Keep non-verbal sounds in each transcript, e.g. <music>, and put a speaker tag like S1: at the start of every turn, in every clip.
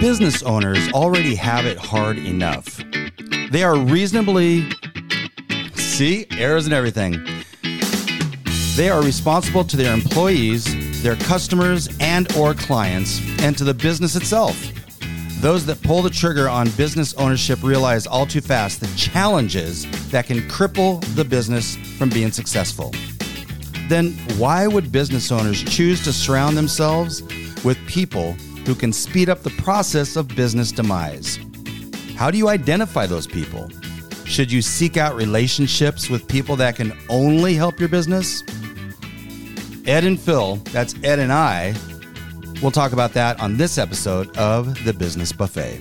S1: business owners already have it hard enough. They are reasonably, see, errors and everything. They are responsible to their employees, their customers and or clients, and to the business itself. Those that pull the trigger on business ownership realize all too fast the challenges that can cripple the business from being successful. Then why would business owners choose to surround themselves with people who can speed up the process of business demise? How do you identify those people? Should you seek out relationships with people that can only help your business? Ed and Phil, that's Ed and I, we'll talk about that on this episode of The Business Buffet.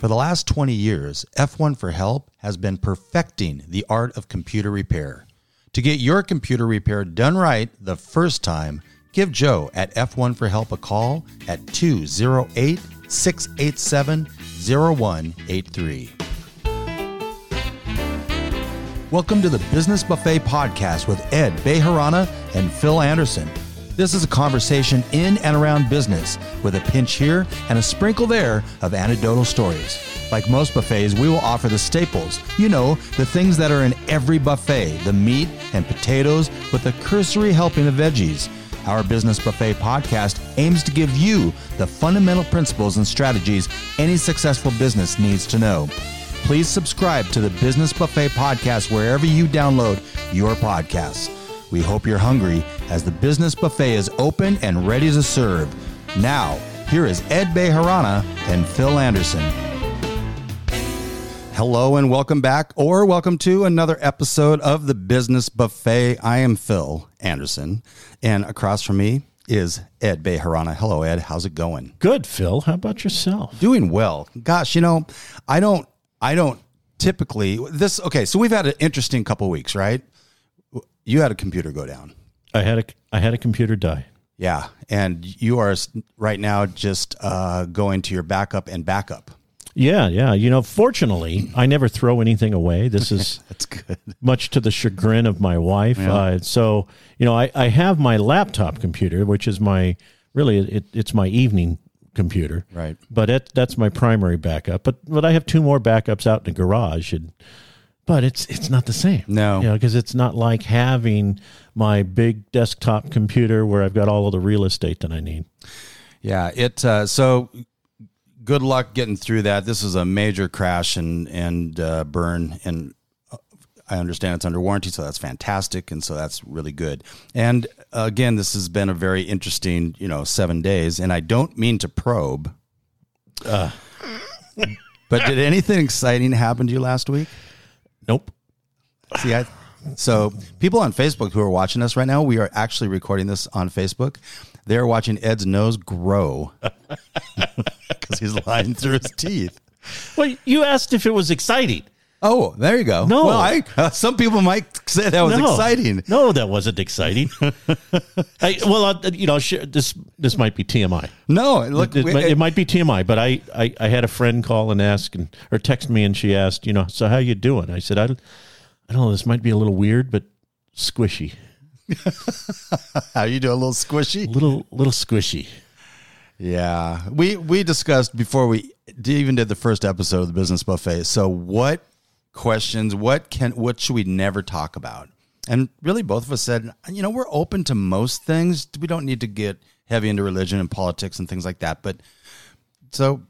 S1: For the last 20 years, F1 for Help has been perfecting the art of computer repair. To get your computer repair done right the first time, give Joe at F1 for Help a call at 208 687 0183. Welcome to the Business Buffet podcast with Ed Bejarana and Phil Anderson. This is a conversation in and around business with a pinch here and a sprinkle there of anecdotal stories. Like most buffets, we will offer the staples, you know, the things that are in every buffet the meat and potatoes with a cursory helping of veggies. Our Business Buffet podcast aims to give you the fundamental principles and strategies any successful business needs to know. Please subscribe to the Business Buffet podcast wherever you download your podcasts. We hope you're hungry as the Business Buffet is open and ready to serve. Now, here is Ed Bejarana and Phil Anderson. Hello and welcome back, or welcome to another episode of the Business Buffet. I am Phil Anderson, and across from me is Ed Bejarana. Hello, Ed. How's it going?
S2: Good, Phil. How about yourself?
S1: Doing well. Gosh, you know, I don't, I don't typically this. Okay, so we've had an interesting couple weeks, right? You had a computer go down.
S2: I had a I had a computer die.
S1: Yeah, and you are right now just uh, going to your backup and backup.
S2: Yeah, yeah. You know, fortunately, I never throw anything away. This is <laughs>
S1: That's good.
S2: much to the chagrin of my wife.
S1: Yeah.
S2: Uh, so, you know, I, I have my laptop computer, which is my really it, it's my evening computer.
S1: Right.
S2: But it, that's my primary backup. But but I have two more backups out in the garage, and but it's it's not the same.
S1: No.
S2: you know, because it's not like having my big desktop computer where I've got all of the real estate that I need.
S1: Yeah, it. Uh, so good luck getting through that. This is a major crash and and uh, burn, and uh, I understand it's under warranty, so that's fantastic, and so that's really good. And uh, again, this has been a very interesting, you know, seven days, and I don't mean to probe. but did anything exciting happen to you last week?
S2: Nope.
S1: See, I, so people on Facebook who are watching us right now, we are actually recording this on Facebook. They're watching Ed's nose grow <laughs> because he's lying through his teeth.
S2: Well, you asked if it was exciting.
S1: Oh, there you go.
S2: No.
S1: well, I, uh, <laughs> some people might say that was
S2: no.
S1: exciting.
S2: No, that wasn't exciting. <laughs> I, well, uh, you know, sure, this this might be TMI.
S1: No, look,
S2: It,
S1: we-
S2: might, it might be TMI, but I, I, I had a friend call and ask and or text me, and she asked, you know, so how you doing? I said, I, don't- I don't know. This might be a little weird, but squishy, <laughs>
S1: how you do a little squishy?
S2: little little squishy.
S1: Yeah, we we discussed before we even did the first episode of the business buffet. So, what questions? What can? What should we never talk about? And really, both of us said, you know, we're open to most things. We don't need to get heavy into religion and politics and things like that. But so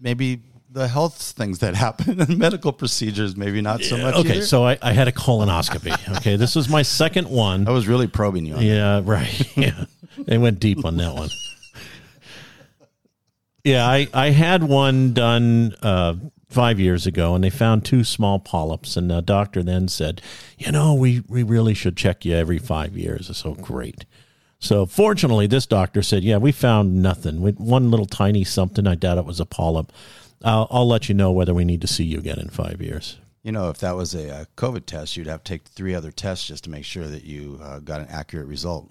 S1: maybe the health things that <laughs> happen and medical procedures, maybe not so much.
S2: Okay,
S1: either.
S2: so I, I had a colonoscopy. Okay, this was my second one.
S1: I was really probing you. On that.
S2: Yeah, right. <laughs> Yeah. They went deep on that one. Yeah, I, I had one done uh, five years ago, and they found two small polyps. And the doctor then said, You know, we, we really should check you every five years. So great. So fortunately, this doctor said, Yeah, we found nothing. We, one little tiny something. I doubt it was a polyp. I'll, I'll let you know whether we need to see you again in five years.
S1: You know, if that was a, uh COVID test, you'd have to take three other tests just to make sure that you uh, got an accurate result.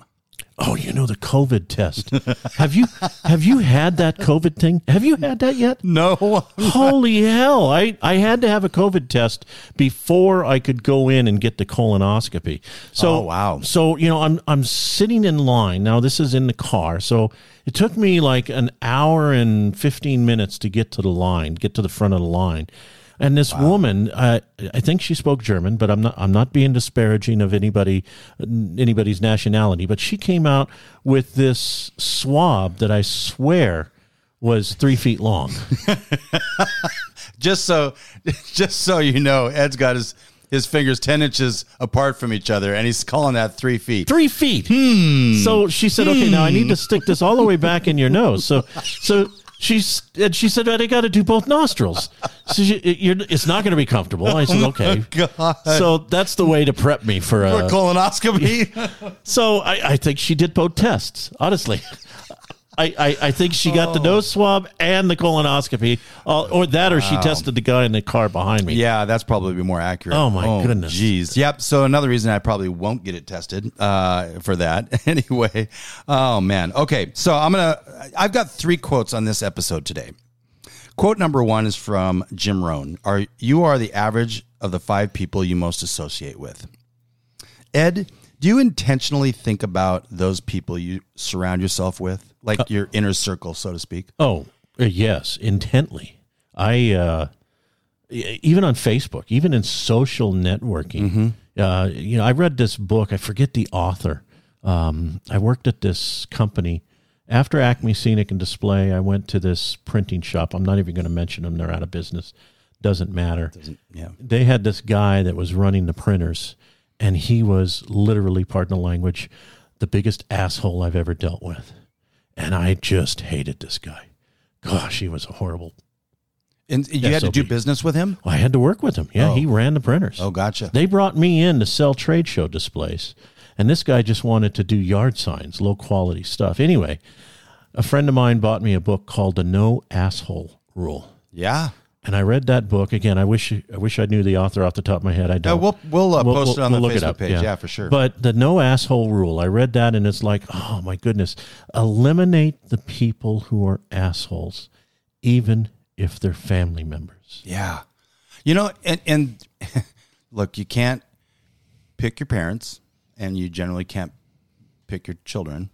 S2: Oh, you know the COVID test. have you have you had that COVID thing? Have you had that yet?
S1: No.
S2: Holy hell. I, I had to have a COVID test before I could go in and get the colonoscopy. So
S1: Oh, wow.
S2: So, you know, I'm I'm sitting in line. Now this is in the car. So it took me like an hour and 15 minutes to get to the line, get to the front of the line. And this woman, uh, I think she spoke German, but I'm not. I'm not being disparaging of anybody, anybody's nationality. But she came out with this swab that I swear was three feet long. <laughs>
S1: just so <laughs> just so you know, Ed's got his his fingers ten inches apart from each other, and he's calling that three feet.
S2: three feet. So she said, "Okay, now I need to stick this all the way back in your nose." So, so she's and she said, "I got to do both nostrils." So she, you're, it's not going to be comfortable. I said, oh "Okay."
S1: God.
S2: So that's the way to prep me for
S1: For
S2: a.
S1: colonoscopy. <laughs>
S2: So I, I think she did both tests. Honestly, I, I, I think she got the nose swab and the colonoscopy, uh, or that, or she tested the guy in the car behind me.
S1: yeah, that's probably be more accurate.
S2: Oh, my goodness.
S1: Jeez. Yep. So another reason I probably won't get it tested uh, for that. <laughs> anyway. Oh man. Okay. So I'm gonna. I've got three quotes on this episode today. Quote number one is from Jim Rohn. Are you are the average of the five people you most associate with? Ed, do you intentionally think about those people you surround yourself with, like your inner circle, so to speak?
S2: Oh, uh, yes, intently. I uh, even on Facebook, even in social networking. Uh, you know, I read this book. I forget the author. Um, I worked at this company after Acme Scenic and Display. I went to this printing shop. I'm not even going to mention them. They're out of business. Doesn't matter.
S1: Doesn't, Yeah.
S2: They had this guy that was running the printers, and he was literally, pardon the language, the biggest asshole I've ever dealt with. And I just hated this guy. Gosh, he was a horrible.
S1: And you had to do business with him?
S2: I had to work with him. Yeah,
S1: Oh.
S2: he ran the printers.
S1: Oh, gotcha.
S2: They brought me in to sell trade show displays, and this guy just wanted to do yard signs, low quality stuff. Anyway, a friend of mine bought me a book called The No Asshole Rule.
S1: Yeah.
S2: And I read that book again. I wish I wish I knew the author off the top of my head. I
S1: Uh,
S2: don't.
S1: we'll we'll, uh, post it on the
S2: look
S1: Facebook page. Yeah. for sure.
S2: But the no asshole rule, I read that and it's like, oh my goodness, eliminate the people who are assholes, even if they're family members.
S1: yeah, you know, and and <laughs> look, you can't pick your parents, and you generally can't pick your children.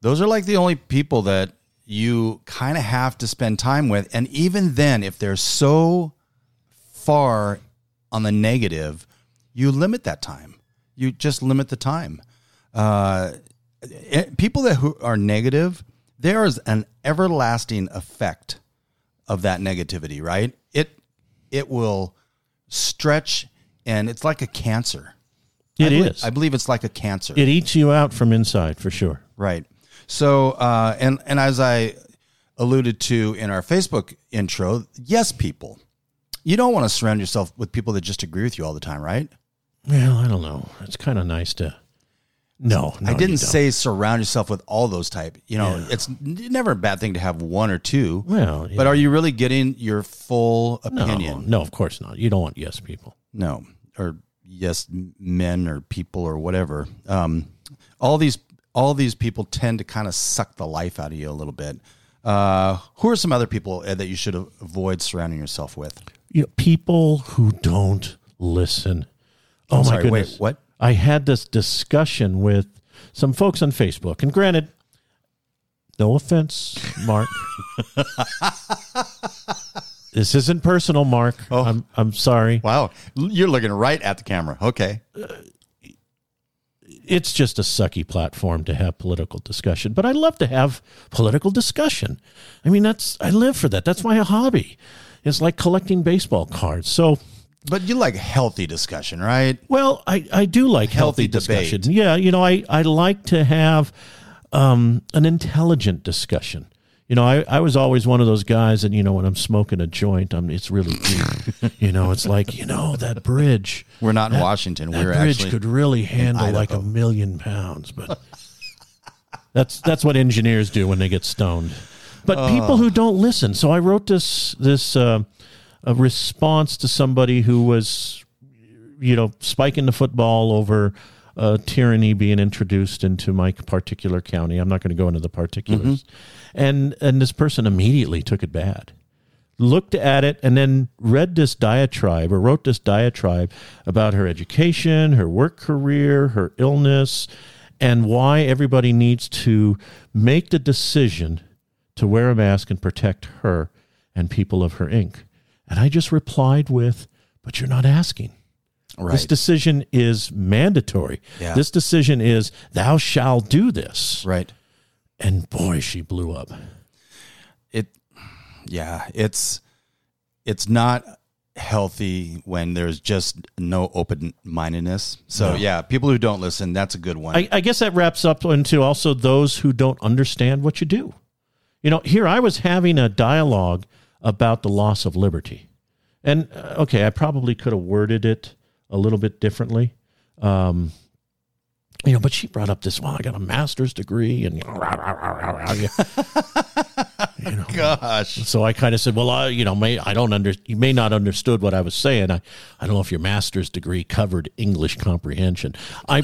S1: Those are like the only people that you kind of have to spend time with, and even then, if they're so far on the negative, you limit that time. You just limit the time. Uh, eh, people that who are negative, there is an everlasting effect of that negativity, right? It it will stretch, and it's like a cancer.
S2: It
S1: I believe,
S2: is.
S1: I believe it's like a cancer.
S2: It eats you out from inside for sure.
S1: Right. So, uh, and and as I alluded to in our Facebook intro, yes, people, you don't want to surround yourself with people that just agree with you all the time, right?
S2: Well, I don't know. It's kind of nice to. No, no
S1: I didn't say surround yourself with all those type. You know,
S2: Yeah.
S1: it's never a bad thing to have one or two.
S2: Well, yeah.
S1: But are you really getting your full
S2: no,
S1: opinion?
S2: no, of course not. You don't want yes people.
S1: No, or yes, men or people or whatever. Um, all these all these people tend to kind of suck the life out of you a little bit. Uh, who are some other people Ed, that you should avoid surrounding yourself with?
S2: You know, people who don't listen. Oh my
S1: sorry, wait,
S2: goodness!
S1: what?
S2: I had this discussion with some folks on Facebook, and granted, no offense, Mark. <laughs> this isn't personal, Mark.
S1: Oh.
S2: I'm I'm sorry.
S1: Wow, you're looking right at the camera. Okay,
S2: It's just a sucky platform to have political discussion, but I love to have political discussion. I mean, that's I live for that. That's my hobby. It's like collecting baseball cards. So.
S1: but you like healthy discussion, right?
S2: Well, I, I do like healthy,
S1: Healthy
S2: discussion. Yeah, you know, I, I like to have um, an intelligent discussion. You know, I, I was always one of those guys, and you know, when I'm smoking a joint, I'm it's really deep. <laughs> you know, it's like you know that bridge.
S1: We're not in Washington.
S2: That
S1: We're
S2: bridge could really handle like a million pounds, but <laughs> that's that's what engineers do when they get stoned. But people who don't listen. So I wrote this this uh, a response to somebody who was, you know, spiking the football over uh, tyranny being introduced into my particular county. I'm not going to go into the particulars. And and this person immediately took it bad. Looked at it and then read this diatribe or wrote this diatribe about her education, her work career, her illness, and why everybody needs to make the decision to wear a mask and protect her and people of her ink. And I just replied with, But you're not asking.
S1: Right.
S2: This decision is mandatory.
S1: Yeah.
S2: This decision is, Thou shall do this.
S1: right.
S2: And boy, she blew up.
S1: It, yeah, it's it's not healthy when there's just no open mindedness. So
S2: No.
S1: yeah, people who don't listen, that's a good one.
S2: I, I guess that wraps up into also those who don't understand what you do. You know, here I was having a dialogue about the loss of liberty. And uh, okay, I probably could have worded it a little bit differently. Um, you know, but she brought up this, well, I got a master's degree and <laughs> <laughs> you know,
S1: Gosh.
S2: so I kind of said, well, I, you know, may I don't under you may not understood what I was saying. I, I don't know if your master's degree covered English comprehension. I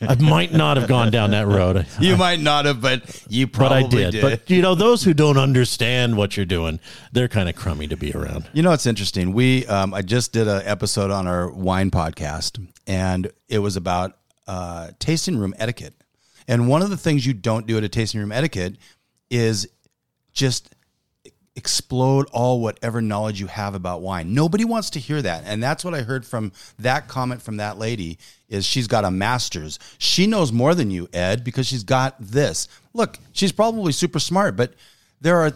S2: I might not have gone down that road.
S1: You might not have, but you
S2: but
S1: probably
S2: I did. But you know, those who don't understand what you're doing, they're kind of crummy to be around.
S1: You know, it's interesting. We, um, I just did an episode on our wine podcast, and it was about uh, tasting room etiquette. And one of the things you don't do at a tasting room etiquette is just explode all whatever knowledge you have about wine. Nobody wants to hear that. And that's what I heard from that comment from that lady is she's got a master's. She knows more than you, Ed, because she's got this. Look, she's probably super smart, but there are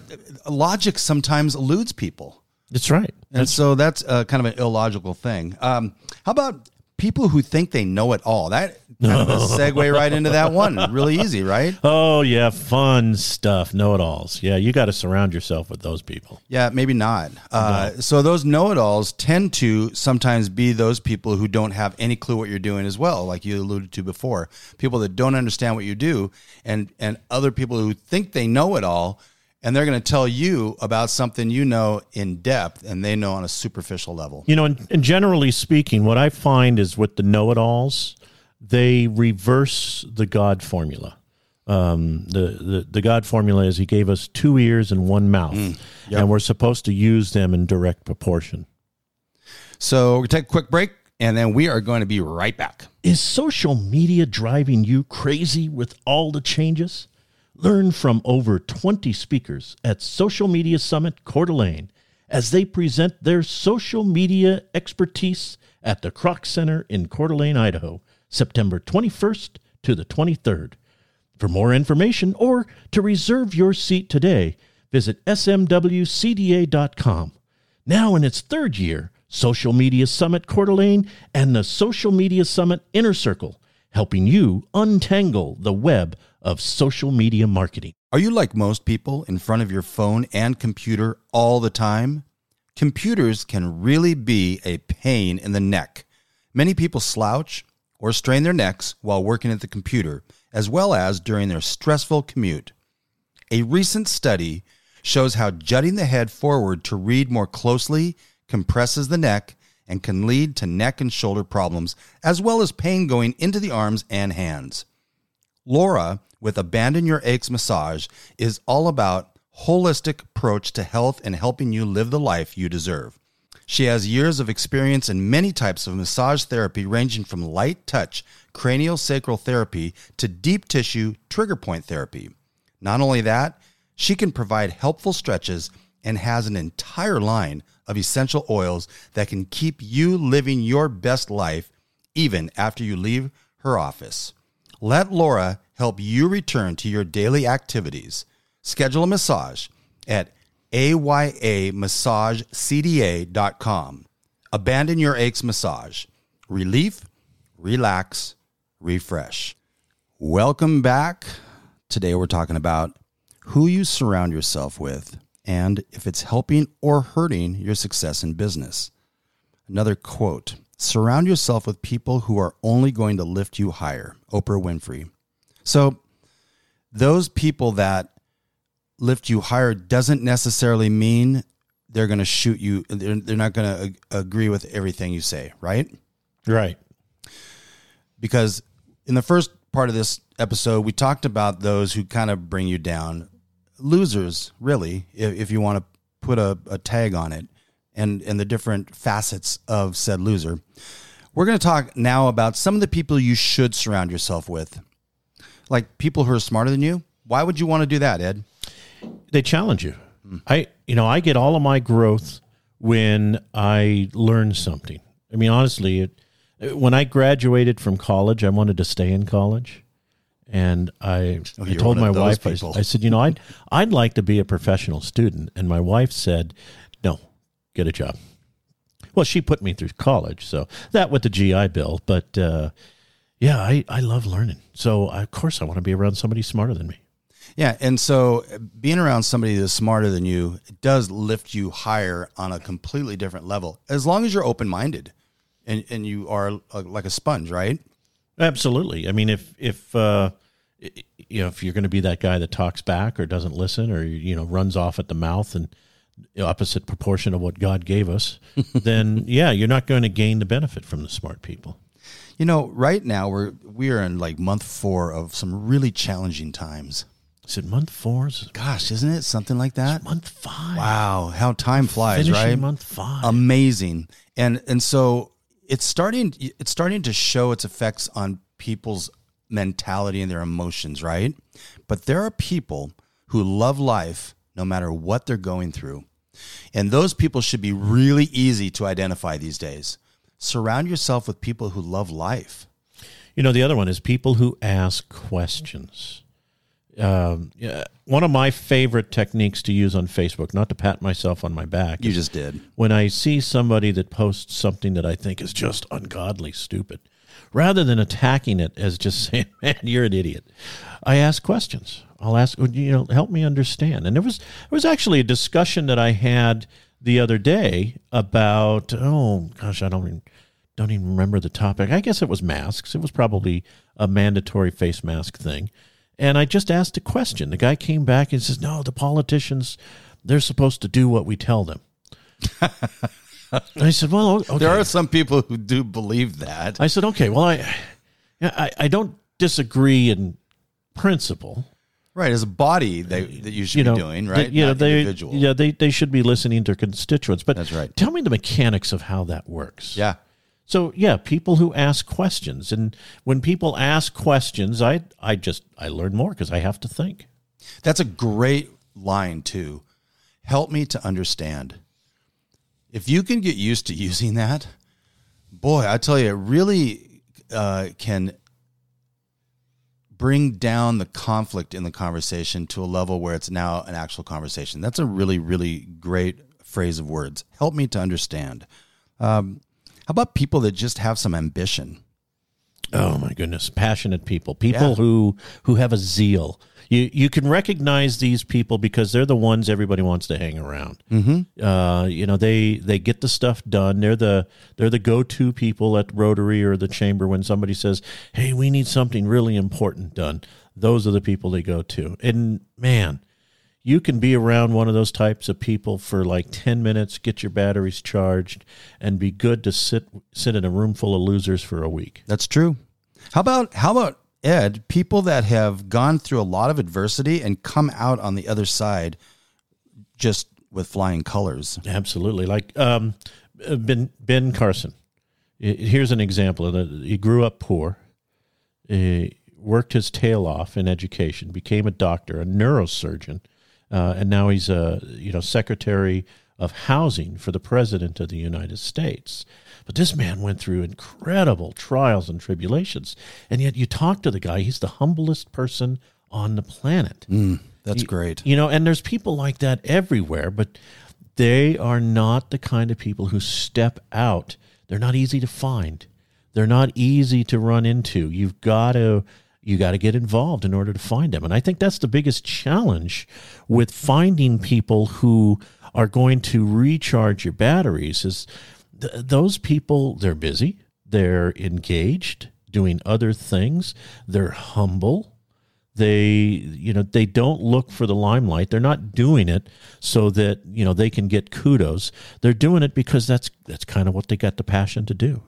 S1: logic sometimes eludes people.
S2: That's right.
S1: And so that's uh, kind of an illogical thing. Um, how about people who think they know it all? That kind of a <laughs> segue right into that one. Really easy, right?
S2: Oh yeah, fun stuff. Know-it-alls. Yeah, you got to surround yourself with those people.
S1: Yeah, maybe not. Uh, So those know-it-alls tend to sometimes be those people who don't have any clue what you're doing as well, like you alluded to before. People that don't understand what you do, and and other people who think they know it all, and they're going to tell you about something you know in depth, and they know on a superficial level.
S2: You know, and, and generally speaking, what I find is with the know-it-alls, they reverse the God formula. Um, the, the the God formula is He gave us two ears and one mouth, and we're supposed to use them in direct proportion.
S1: So we take a quick break, and then we are going to be right back.
S2: Is social media driving you crazy with all the changes? Learn from over 20 speakers at Social Media Summit Coeur d'Alene as they present their social media expertise at the Kroc Center in Coeur d'Alene, Idaho, September 21st to the 23rd. For more information or to reserve your seat today, visit smwcda.com. Now in its third year, Social Media Summit Coeur d'Alene and the Social Media Summit Inner Circle, helping you untangle the web of social media marketing.
S1: Are you like most people in front of your phone and computer all the time? Computers can really be a pain in the neck. Many people slouch or strain their necks while working at the computer, as well as during their stressful commute. A recent study shows how jutting the head forward to read more closely compresses the neck and can lead to neck and shoulder problems, as well as pain going into the arms and hands. Laura with Abandon Your Aches Massage is all about holistic approach to health and helping you live the life you deserve. She has years of experience in many types of massage therapy ranging from light touch, cranial sacral therapy to deep tissue trigger point therapy. Not only that, she can provide helpful stretches and has an entire line of essential oils that can keep you living your best life even after you leave her office. Let Laura help you return to your daily activities. Schedule a massage at ayamassagecda.com. Abandon your aches massage. Relief, relax, refresh. Welcome back. Today we're talking about who you surround yourself with and if it's helping or hurting your success in business. Another quote Surround yourself with people who are only going to lift you higher. Oprah Winfrey. So, those people that lift you higher doesn't necessarily mean they're going to shoot you. They're, they're not going to agree with everything you say, right?
S2: Right.
S1: because in the first part of this episode, we talked about those who kind of bring you down, losers, really, if, if you want to put a, a tag on it, and and the different facets of said loser. We're going to talk now about some of the people you should surround yourself with, like people who are smarter than you. Why would you want to do that, Ed?
S2: They challenge you. I, you know, I get all of my growth when I learn something. I mean, honestly, it, when I graduated from college, I wanted to stay in college. And I,
S1: Oh,
S2: I told my wife, I. I said, you know, I'd, I'd like to be a professional student. And my wife said, no, get a job. Well, she put me through college. So that with the GI Bill. But uh, yeah, I, I love learning. So, of course, I want to be around somebody smarter than me.
S1: Yeah, and so uh, being around somebody that's smarter than you does lift you higher on a completely different level. As long as you're open minded, and and you are uh, like a sponge, right?
S2: Absolutely. I mean, if if uh, you know if you're going to be that guy that talks back or doesn't listen or you know runs off at the mouth and the opposite proportion of what God gave us, <laughs> then yeah, you're not going to gain the benefit from the smart people.
S1: You know, right now we're we are in like month four of some really challenging times.
S2: Is it month four?
S1: Gosh, isn't it something like that?
S2: month five?
S1: Wow, how time flies,
S2: Finishing
S1: right?
S2: month five.
S1: amazing and and so it's starting it's starting to show its effects on people's mentality and their emotions right but there are people who love life no matter what they're going through and those people should be really easy to identify these days surround yourself with people who love life
S2: You know, the other one is people who ask questions. Um, yeah, one of my favorite techniques to use on Facebook, not to pat myself on my back,
S1: you just did
S2: when I see somebody that posts something that I think is just ungodly stupid, rather than attacking it as just <laughs> saying, "Man, you're an idiot," I ask questions. I'll ask, you know, help me understand." And there was there was actually a discussion that I had the other day about, oh gosh, I don't even, don't even remember the topic. I guess it was masks. It was probably a mandatory face mask thing. And I just asked a question. The guy came back and says, "No, the politicians, they're supposed to do what we tell them." <laughs> And I said, "Well, okay."
S1: there are some people who do believe that
S2: I said, "Okay, well, I, I, I don't disagree in principle.
S1: Right as a body they, that you should
S2: You know,
S1: be doing right
S2: you know,
S1: Not
S2: they,
S1: individual
S2: yeah, they they should be listening to constituents. But
S1: That's right.
S2: Tell me the mechanics of how that works.
S1: yeah
S2: So yeah, people who ask questions, and when people ask questions, I I just I learn more because I have to think.
S1: That's a great line too. Help me to understand. If you can get used to <laughs> using that, boy, I tell you, it really uh, can bring down the conflict in the conversation to a level where it's now an actual conversation. That's a really, really great phrase of words. Help me to understand. Um, how about people that just have some ambition?
S2: Oh my goodness, passionate people, people
S1: Yeah.
S2: who who have a zeal. You you can recognize these people because they're the ones everybody wants to hang around. Mm-hmm. Uh, you know, they they get the stuff done. They're the they're the go to people at Rotary or the Chamber when somebody says, "Hey, we need something really important done." Those are the people they go to. And man, you can be around one of those types of people for like 10 minutes get your batteries charged and be good to sit sit in a room full of losers for a week
S1: That's true. How about how about Ed? People that have gone through a lot of adversity and come out on the other side just with flying colors.
S2: Absolutely. Like um, uh, Ben Ben Carson. Here's an example. of that. He grew up poor, he worked his tail off in education, became a doctor, a neurosurgeon, uh, and now he's a you know secretary of housing for the president of the United States. But this man went through incredible trials and tribulations, and yet you talk to the guy; he's the humblest person on the planet.
S1: That's great.
S2: You know, and there's people like that everywhere, but they are not the kind of people who step out. They're not easy to find. They're not easy to run into. You've got to you got to get involved in order to find them. And I think that's the biggest challenge with finding people who are going to recharge your batteries is th- those people they're busy, they're engaged, doing other things, they're humble they you know they don't look for the limelight they're not doing it so that you know they can get kudos they're doing it because that's that's kind of what they got the passion to do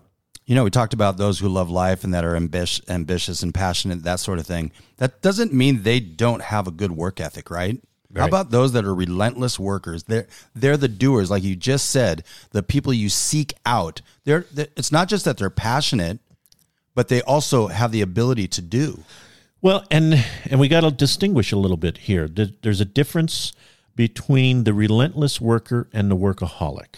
S1: You know, we talked about those who love life and that are ambish, ambitious and passionate, that sort of thing. That doesn't mean they don't have a good work ethic, right? How about those that are relentless workers? They're they're the doers, like you just said, the people you seek out. They're, they it's not just that they're passionate, but they also have the ability to do.
S2: Well, and and we got to distinguish a little bit here. There's a difference between the relentless worker and the workaholic.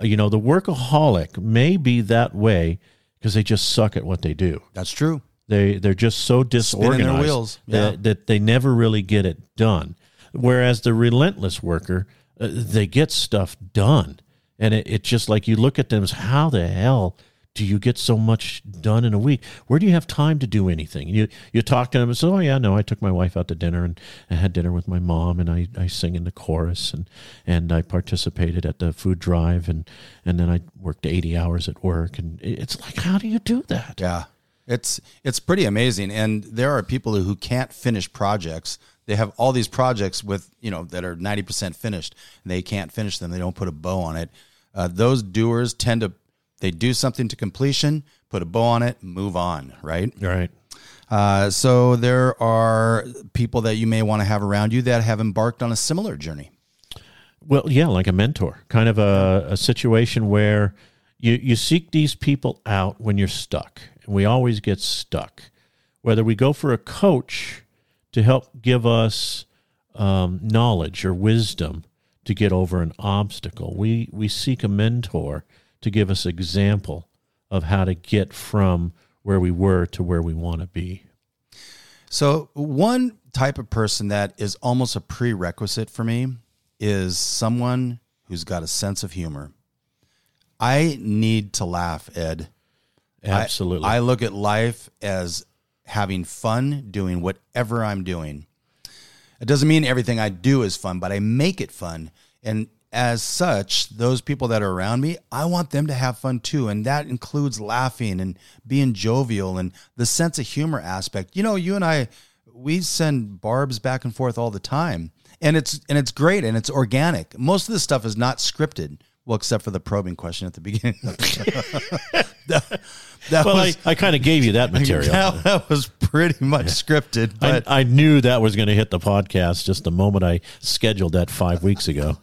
S2: Uh, You know, the workaholic may be that way because they just suck at what they do.
S1: That's true.
S2: They they're just so disorganized
S1: yeah.
S2: that, that they never really get it done. Whereas the relentless worker, uh, they get stuff done, and it, it's just like you look at them as how the hell do you get so much done in a week? Where do you have time to do anything? You you talk to them and say, oh yeah, no, I took my wife out to dinner and I had dinner with my mom and I, I sing in the chorus and and I participated at the food drive and and then I worked eighty hours at work and it's like how do you do that?
S1: Yeah. It's it's pretty amazing. And there are people who can't finish projects. They have all these projects with, you know, that are 90% finished and they can't finish them. They don't put a bow on it. Uh, those doers tend to they do something to completion, put a bow on it, move on, right?
S2: Right.
S1: Uh, so there are people that you may want to have around you that have embarked on a similar journey.
S2: Well, yeah, like a mentor, kind of a, a situation where you, you seek these people out when you're stuck. And we always get stuck. Whether we go for a coach to help give us um, knowledge or wisdom to get over an obstacle, we, we seek a mentor to give us example of how to get from where we were to where we want to be.
S1: So, one type of person that is almost a prerequisite for me is someone who's got a sense of humor. I need to laugh, Ed. I-
S2: Absolutely.
S1: I, look at life as having fun doing whatever I'm doing. It doesn't mean everything I do is fun, but I make it fun. And as such, those people that are around me, I want them to have fun too. And that includes laughing and being jovial and the sense of humor aspect. You know, you and I, we send barbs back and forth all the time. And it's and it's great and it's organic. Most of this stuff is not scripted. Well, except for the probing question at the beginning. <laughs> that, that
S2: well,
S1: was
S2: I, I kind of gave you that <laughs> material.
S1: that, that was pretty much scripted,
S2: I, I knew that was going to hit the podcast just the moment I scheduled that five weeks ago.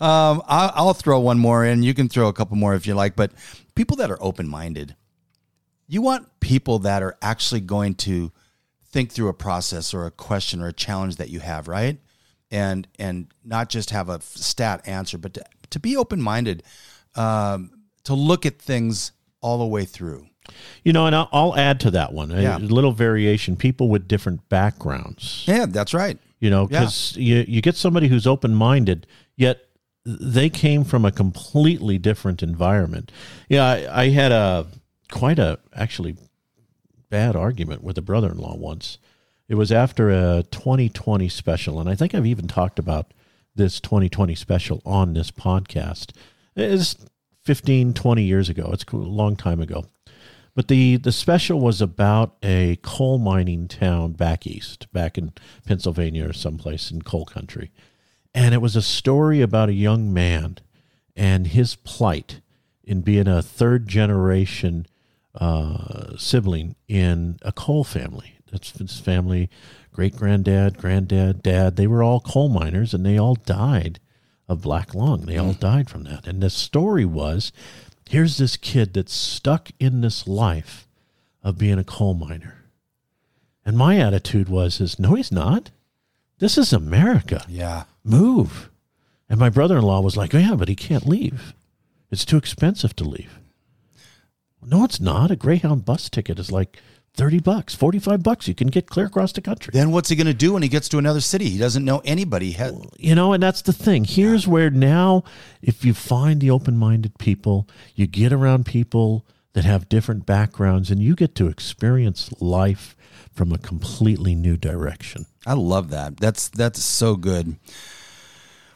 S1: Um, I'll, I'll throw one more in. You can throw a couple more if you like. But people that are open minded, you want people that are actually going to think through a process or a question or a challenge that you have, right? And and not just have a stat answer, but to, to be open minded, um, to look at things all the way through.
S2: You know, and I'll, I'll add to that one a
S1: Yeah.
S2: little variation. People with different backgrounds.
S1: Yeah, that's right.
S2: You know, because you you get somebody who's open minded, yet they came from a completely different environment. Yeah, I, I had a quite a actually bad argument with a brother in law once. It was after a 2020 special, and I think I've even talked about this 2020 special on this podcast. It's 15, 20 years ago. It's a long time ago. But the, the special was about a coal mining town back east, back in Pennsylvania or someplace in coal country. And it was a story about a young man and his plight in being a third generation uh, sibling in a coal family. That's his family, great granddad, granddad, dad. They were all coal miners and they all died of black lung. They all died from that. And the story was here's this kid that's stuck in this life of being a coal miner. And my attitude was is no he's not. This is America.
S1: Yeah.
S2: Move. And my brother-in-law was like, oh, "Yeah, but he can't leave. It's too expensive to leave." No, it's not. A Greyhound bus ticket is like 30 bucks, 45 bucks. You can get clear across the country.
S1: Then what's he going to do when he gets to another city? He doesn't know anybody. He
S2: you know and that's the thing here's where now if you find the open-minded people you get around people that have different backgrounds and you get to experience life from a completely new direction
S1: I love that. That's that's so good.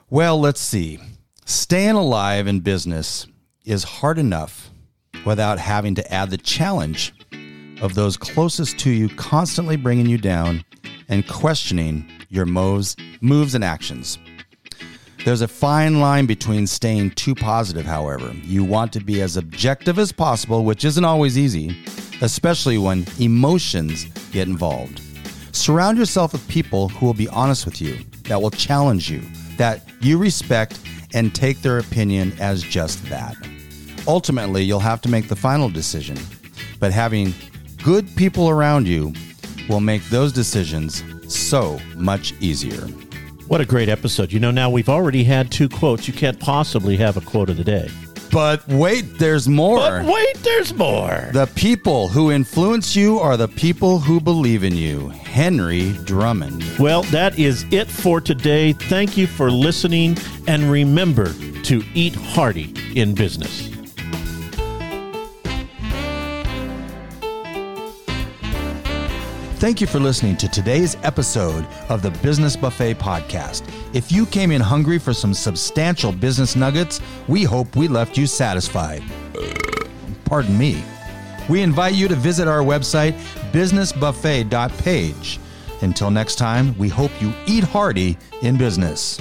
S1: Well, let's see. Staying alive in business is hard enough without having to add the challenge of those closest to you constantly bringing you down and questioning your moves, moves and actions. There's a fine line between staying too positive, however. You want to be as objective as possible, which isn't always easy, especially when emotions get involved. Surround yourself with people who will be honest with you, that will challenge you, that you respect, and take their opinion as just that. Ultimately, you'll have to make the final decision, but having good people around you will make those decisions so much easier.
S2: What a great episode. You know, now we've already had two quotes. You can't possibly have a quote of the day.
S1: But wait, there's more.
S2: But wait, there's more.
S1: The people who influence you are the people who believe in you. Henry Drummond.
S2: Well, that is it for today. Thank you for listening. And remember to eat hearty in business.
S1: Thank you for listening to today's episode of the Business Buffet Podcast. If you came in hungry for some substantial business nuggets, we hope we left you satisfied. Pardon me. We invite you to visit our website, businessbuffet.page. Until next time, we hope you eat hearty in business.